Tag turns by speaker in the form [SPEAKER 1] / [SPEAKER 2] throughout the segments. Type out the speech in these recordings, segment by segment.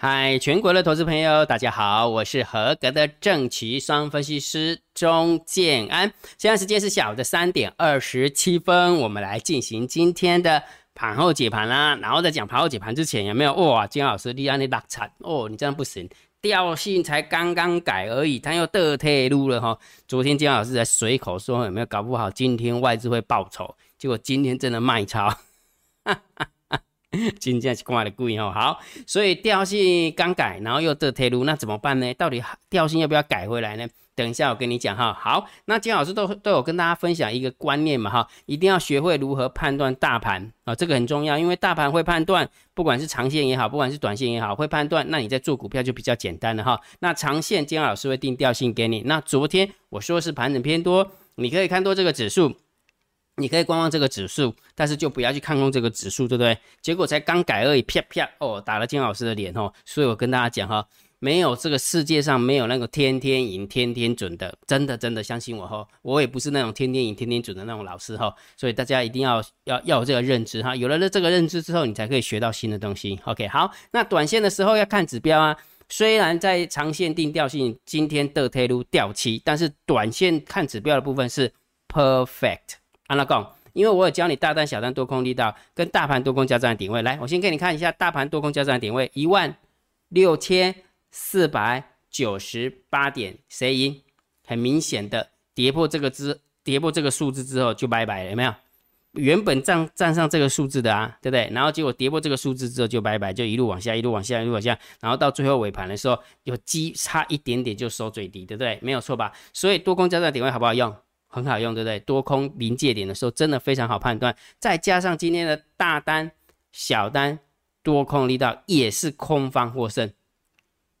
[SPEAKER 1] 嗨，全国的投资朋友，大家好，我是合格的正奇双分析师钟建安。现在时间是下午的三点二十七分，我们来进行今天的盘后解盘啦。然后在讲盘后解盘之前，有没有哇？金老师，你安你打惨哦，你这样不行，调性才刚刚改而已，他又得退路了哈。昨天金老师在随口说，有没有搞不好今天外资会报仇？结果今天真的卖超。哈哈。今天是挂的贵哦，好，所以调性刚改，然后又得退路，那怎么办呢？到底调性要不要改回来呢？等一下我跟你讲哈。好，那金老师都都有跟大家分享一个观念嘛哈，一定要学会如何判断大盘啊，这个很重要，因为大盘会判断，不管是长线也好，不管是短线也好，会判断，那你在做股票就比较简单了哈。那长线金老师会定调性给你，那昨天我说是盘整偏多，你可以看多这个指数。你可以观望这个指数，但是就不要去看空这个指数，对不对？结果才刚改而已，啪啪哦，打了金老师的脸哦。所以我跟大家讲哈，没有这个世界上没有那个天天赢、天天准的，真的真的相信我哈。我也不是那种天天赢、天天准的那种老师哈。所以大家一定要要要有这个认知哈。有了这这个认知之后，你才可以学到新的东西。OK，好，那短线的时候要看指标啊。虽然在长线定调性，今天的推路掉期，但是短线看指标的部分是 perfect。安拉讲，因为我有教你大单、小单、多空力道跟大盘多空交战的点位。来，我先给你看一下大盘多空交战的点位，一万六千四百九十八点，谁赢？很明显的跌破这个之，跌破这个数字之后就拜拜了，有没有？原本站站上这个数字的啊，对不对？然后结果跌破这个数字之后就拜拜，就一路往下，一路往下，一路往下，然后到最后尾盘的时候，有基差一点点就收最低，对不对？没有错吧？所以多空交战点位好不好用？很好用，对不对？多空临界点的时候，真的非常好判断。再加上今天的大单、小单、多空力道也是空方获胜，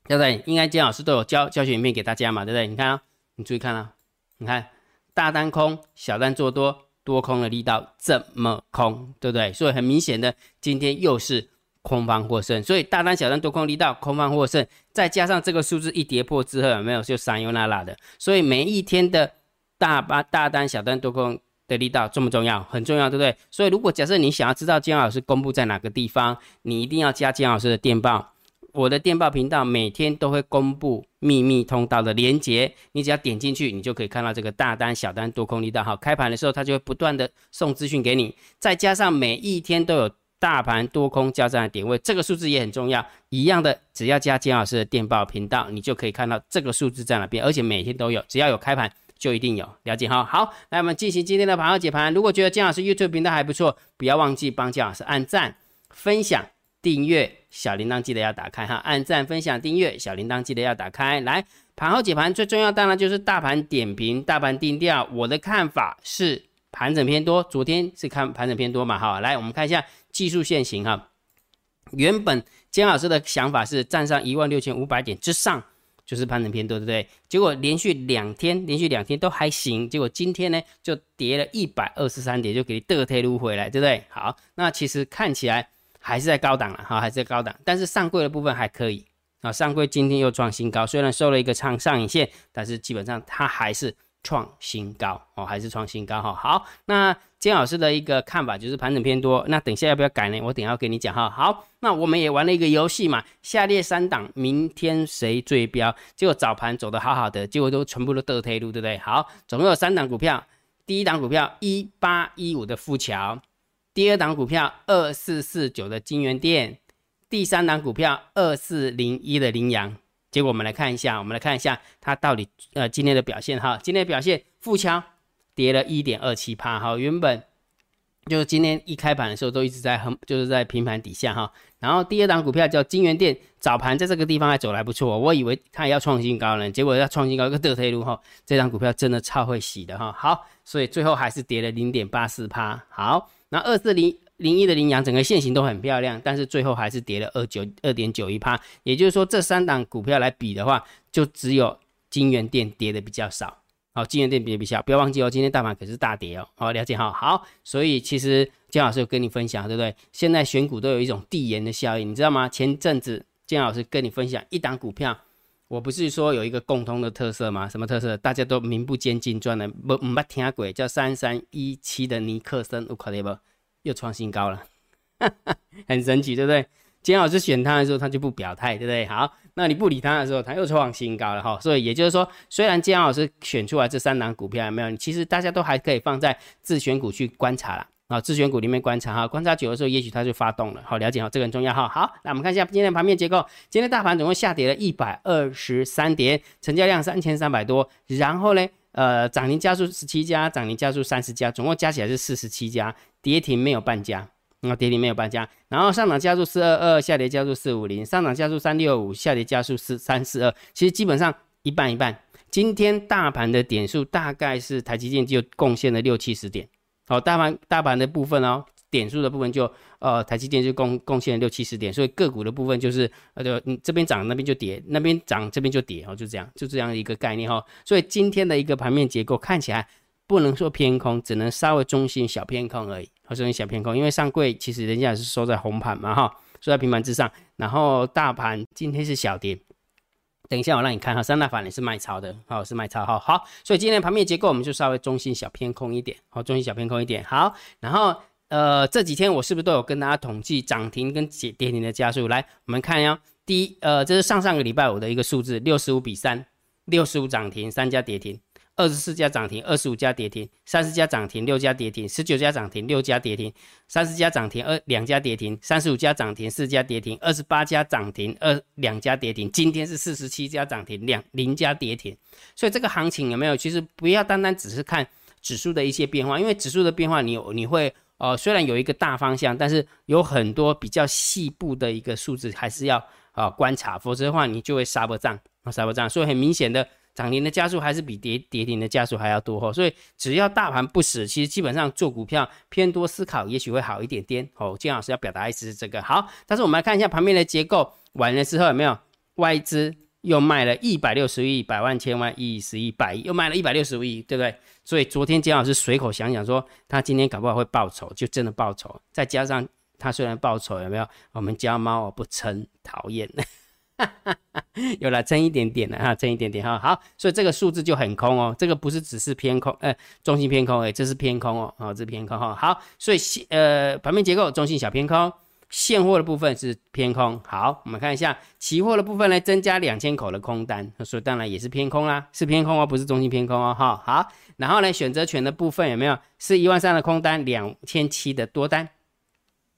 [SPEAKER 1] 对不对？应该金老师都有教教学影片给大家嘛，对不对？你看啊，你注意看啊，你看大单空，小单做多，多空的力道这么空，对不对？所以很明显的，今天又是空方获胜。所以大单、小单、多空力道空方获胜，再加上这个数字一跌破之后，有没有就三又那拉的？所以每一天的。大把大单、小单多空的力道重不重要？很重要，对不对？所以如果假设你想要知道姜老师公布在哪个地方，你一定要加姜老师的电报。我的电报频道每天都会公布秘密通道的连接，你只要点进去，你就可以看到这个大单、小单多空力道。好，开盘的时候它就会不断的送资讯给你，再加上每一天都有大盘多空交战的点位，这个数字也很重要。一样的，只要加姜老师的电报频道，你就可以看到这个数字在哪边，而且每天都有，只要有开盘。就一定有了解哈。好，来我们进行今天的盘后解盘。如果觉得姜老师 YouTube 频道还不错，不要忘记帮姜老师按赞、分享、订阅，小铃铛记得要打开哈。按赞、分享、订阅，小铃铛记得要打开。来，盘后解盘最重要当然就是大盘点评、大盘定调。我的看法是盘整偏多，昨天是看盘整偏多嘛？哈，来我们看一下技术线型哈。原本姜老师的想法是站上一万六千五百点之上。就是盘整偏多，对不对？结果连续两天，连续两天都还行，结果今天呢就跌了一百二十三点，就给你得退路回来，对不对？好，那其实看起来还是在高档了，哈，还是在高档，但是上柜的部分还可以啊，上柜今天又创新高，虽然收了一个长上影线，但是基本上它还是。创新高哦，还是创新高哈。好，那金老师的一个看法就是盘整偏多。那等下要不要改呢？我等下要跟你讲哈。好，那我们也玩了一个游戏嘛，下列三档明天谁最标？结果早盘走的好好的，结果都全部都得退路，对不对？好，总共有三档股票，第一档股票一八一五的富桥，第二档股票二四四九的金源店，第三档股票二四零一的羚羊。结果我们来看一下，我们来看一下它到底呃今天的表现哈。今天的表现，富强跌了一点二七帕哈，原本就是今天一开盘的时候都一直在横，就是在平盘底下哈。然后第二档股票叫金源店，早盘在这个地方还走来不错，我以为它也要创新高呢，结果要创新高一个得退路哈。这张股票真的超会洗的哈。好，所以最后还是跌了零点八四帕。好，那二四零。零一的羚羊整个线型都很漂亮，但是最后还是跌了二九二点九一趴。也就是说，这三档股票来比的话，就只有金源店跌的比较少。好，金源店跌比较，不要忘记哦，今天大盘可是大跌哦。好，了解哈。好，所以其实姜老师有跟你分享，对不对？现在选股都有一种递延的效应，你知道吗？前阵子姜老师跟你分享一档股票，我不是说有一个共通的特色吗？什么特色？大家都名不见经传的，不唔捌听过，叫三三一七的尼克森，有看到不？又创新高了，很神奇，对不对？今天老师选他的时候，他就不表态，对不对？好，那你不理他的时候，他又创新高了哈。所以也就是说，虽然今天老师选出来这三档股票有没有？其实大家都还可以放在自选股去观察了啊，自选股里面观察哈，观察久的时候，也许它就发动了。好，了解好，这个很重要哈。好，那我们看一下今天的盘面结构。今天大盘总共下跌了一百二十三点，成交量三千三百多，然后呢？呃，涨停加速十七家，涨停加速三十家，总共加起来是四十七家，跌停没有半家，那跌停没有半家，然后上涨加速四二二，下跌加速四五零，上涨加速三六五，下跌加速四三四二，其实基本上一半一半。今天大盘的点数大概是台积电就贡献了六七十点，好，大盘大盘的部分哦。点数的部分就呃台积电就贡贡献六七十点，所以个股的部分就是呃就你这边涨那边就跌，那边涨这边就跌哦，就这样就这样一个概念哈。所以今天的一个盘面结构看起来不能说偏空，只能稍微中性小偏空而已，中性小偏空，因为上柜其实人家也是收在红盘嘛哈，收在平盘之上，然后大盘今天是小跌。等一下我让你看哈，三大法也是卖超的，好是卖超哈好，所以今天盘面结构我们就稍微中性小偏空一点，好中性小偏空一点好，然后。呃，这几天我是不是都有跟大家统计涨停跟跌跌停的加速？来，我们看一下，第一，呃，这是上上个礼拜五的一个数字，六十五比三，六十五涨停，三家跌停，二十四家涨停，二十五家跌停，三十家涨停，六家跌停，十九家涨停，六家跌停，三十家涨停，二两家跌停，三十五家涨停，四家跌停，二十八家涨停，二两家跌停，今天是四十七家涨停，两零家跌停，所以这个行情有没有？其实不要单单只是看指数的一些变化，因为指数的变化，你你会。哦，虽然有一个大方向，但是有很多比较细部的一个数字还是要啊观察，否则的话你就会杀不涨啊杀不涨。所以很明显的涨停的加速还是比跌跌停的加速还要多哦。所以只要大盘不死，其实基本上做股票偏多思考，也许会好一点点哦。金老师要表达意思是这个好，但是我们来看一下盘面的结构，完了之后有没有外资又卖了一百六十亿，百万千万亿十亿百亿，又卖了一百六十亿，对不对？所以昨天姜老师随口想想说，他今天搞不好会报仇，就真的报仇。再加上他虽然报仇，有没有？我们家猫不撑，讨厌。有了，撑一点点了哈，撑一点点哈。好，所以这个数字就很空哦，这个不是只是偏空，呃，中性偏空哎，这是偏空哦，哦，这是偏空哈。好，所以呃，盘面结构中性小偏空。现货的部分是偏空，好，我们看一下期货的部分呢，增加两千口的空单，所以当然也是偏空啦，是偏空哦，不是中性偏空哦，哈，好，然后呢，选择权的部分有没有？是一万三的空单，两千七的多单，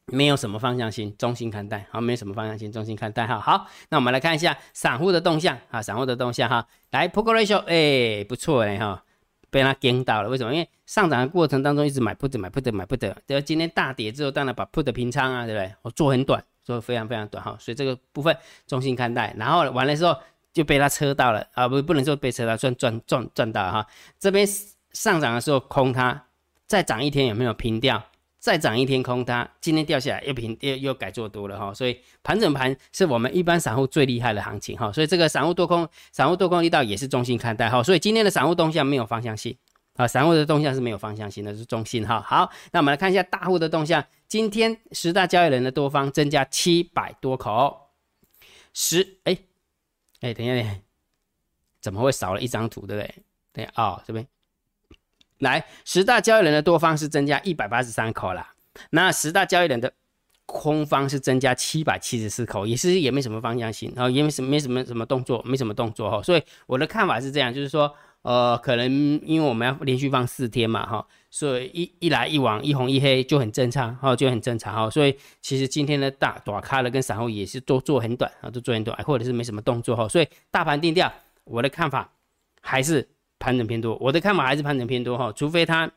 [SPEAKER 1] 没有什么方向性，中性看待，好，没有什么方向性，中性看待，哈，好，那我们来看一下散户的动向，啊，散户的动向，哈，来 p o k ratio，哎，不错哎，哈。被他惊到了，为什么？因为上涨的过程当中一直买不得买不得买不得对今天大跌之后，当然把 put 平仓啊，对不对？我做很短，做非常非常短哈，所以这个部分中性看待。然后完了之后就被他车到了啊，不不能说被车到，赚赚赚赚到哈。这边上涨的时候空它，再涨一天有没有平掉？再涨一天空它，今天掉下来又平又又改做多了哈，所以盘整盘是我们一般散户最厉害的行情哈，所以这个散户多空散户多空力道也是中性看待哈，所以今天的散户动向没有方向性啊，散户的动向是没有方向性的，是中性哈。好，那我们来看一下大户的动向，今天十大交易人的多方增加七百多口，十哎哎，等一下，怎么会少了一张图对不对？等一下哦，这边。来，十大交易人的多方是增加一百八十三口啦，那十大交易人的空方是增加七百七十四口，也是也没什么方向性，然后也没什没什么什么动作，没什么动作哈，所以我的看法是这样，就是说，呃，可能因为我们要连续放四天嘛哈，所以一一来一往，一红一黑就很正常哈，就很正常哈，所以其实今天的大短咖的跟散户也是都做很短啊，都做很短，或者是没什么动作哈，所以大盘定调，我的看法还是。盘整偏多，我的看法还是盘整偏多哈，除非它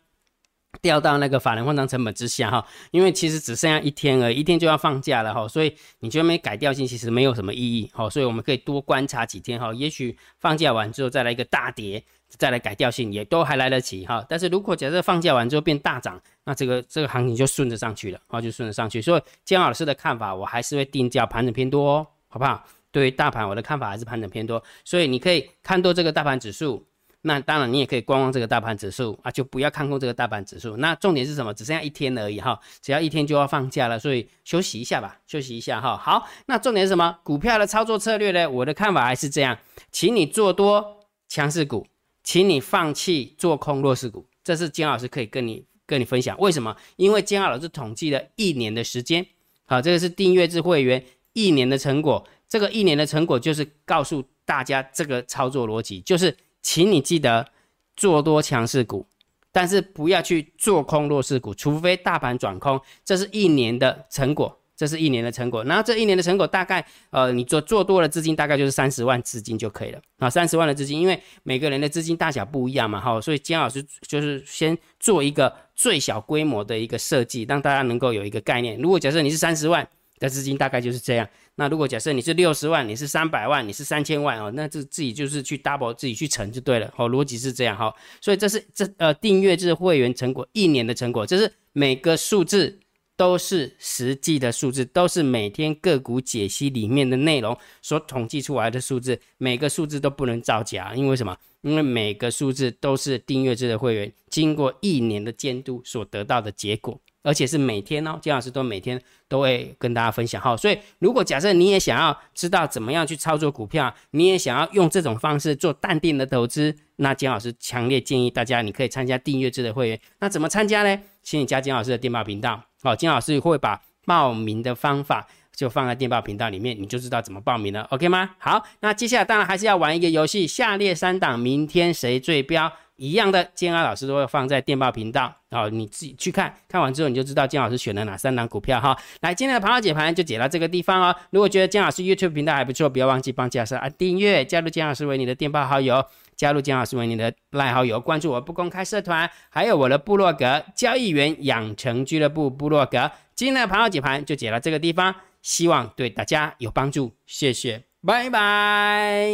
[SPEAKER 1] 掉到那个法人换仓成本之下哈，因为其实只剩下一天而已，一天就要放假了哈，所以你觉得没改调性其实没有什么意义哈，所以我们可以多观察几天哈，也许放假完之后再来一个大跌，再来改调性也都还来得及哈，但是如果假设放假完之后变大涨，那这个这个行情就顺着上去了啊，就顺着上去，所以姜老师的看法我还是会定价盘整偏多哦，好不好？对于大盘我的看法还是盘整偏多，所以你可以看多这个大盘指数。那当然，你也可以观望这个大盘指数啊，就不要看空这个大盘指数。那重点是什么？只剩下一天而已哈，只要一天就要放假了，所以休息一下吧，休息一下哈。好，那重点是什么？股票的操作策略呢？我的看法还是这样，请你做多强势股，请你放弃做空弱势股。这是金老师可以跟你跟你分享。为什么？因为金老师统计了一年的时间，好，这个是订阅制会员一年的成果。这个一年的成果就是告诉大家这个操作逻辑，就是请你记得做多强势股，但是不要去做空弱势股，除非大盘转空。这是一年的成果。这是一年的成果，然后这一年的成果大概，呃，你做做多的资金大概就是三十万资金就可以了啊，三十万的资金，因为每个人的资金大小不一样嘛，哈，所以姜老师就是先做一个最小规模的一个设计，让大家能够有一个概念。如果假设你是三十万的资金，大概就是这样。那如果假设你是六十万，你是三百万，你是三千万哦，那这自己就是去 double 自己去乘就对了，好，逻辑是这样哈。所以这是这呃订阅制会员成果一年的成果，这是每个数字。都是实际的数字，都是每天个股解析里面的内容所统计出来的数字，每个数字都不能造假，因为什么？因为每个数字都是订阅制的会员经过一年的监督所得到的结果，而且是每天哦，金老师都每天都会跟大家分享哈。所以，如果假设你也想要知道怎么样去操作股票，你也想要用这种方式做淡定的投资，那金老师强烈建议大家，你可以参加订阅制的会员。那怎么参加呢？请你加金老师的电报频道。好，金老师会把报名的方法就放在电报频道里面，你就知道怎么报名了，OK 吗？好，那接下来当然还是要玩一个游戏，下列三档明天谁最标一样的，建安老师都会放在电报频道，好，你自己去看看完之后你就知道建老师选了哪三档股票哈。来，今天的盘后解盘就解到这个地方哦。如果觉得建老师 YouTube 频道还不错，不要忘记帮建老师按订阅，加入建老师为你的电报好友。加入姜老师为你的赖好友，关注我不公开社团，还有我的部落格交易员养成俱乐部部落格。今天的盘后解盘就解到这个地方，希望对大家有帮助，谢谢，拜拜。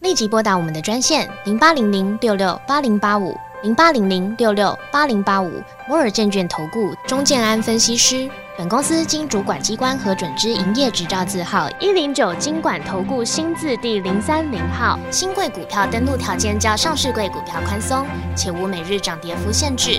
[SPEAKER 2] 立即拨打我们的专线零八零零六六八零八五零八零零六六八零八五摩尔证券投顾钟建安分析师。本公司经主管机关核准之营业执照字号一零九金管投顾新字第零三零号。新贵股票登录条件较上市贵股票宽松，且无每日涨跌幅限制。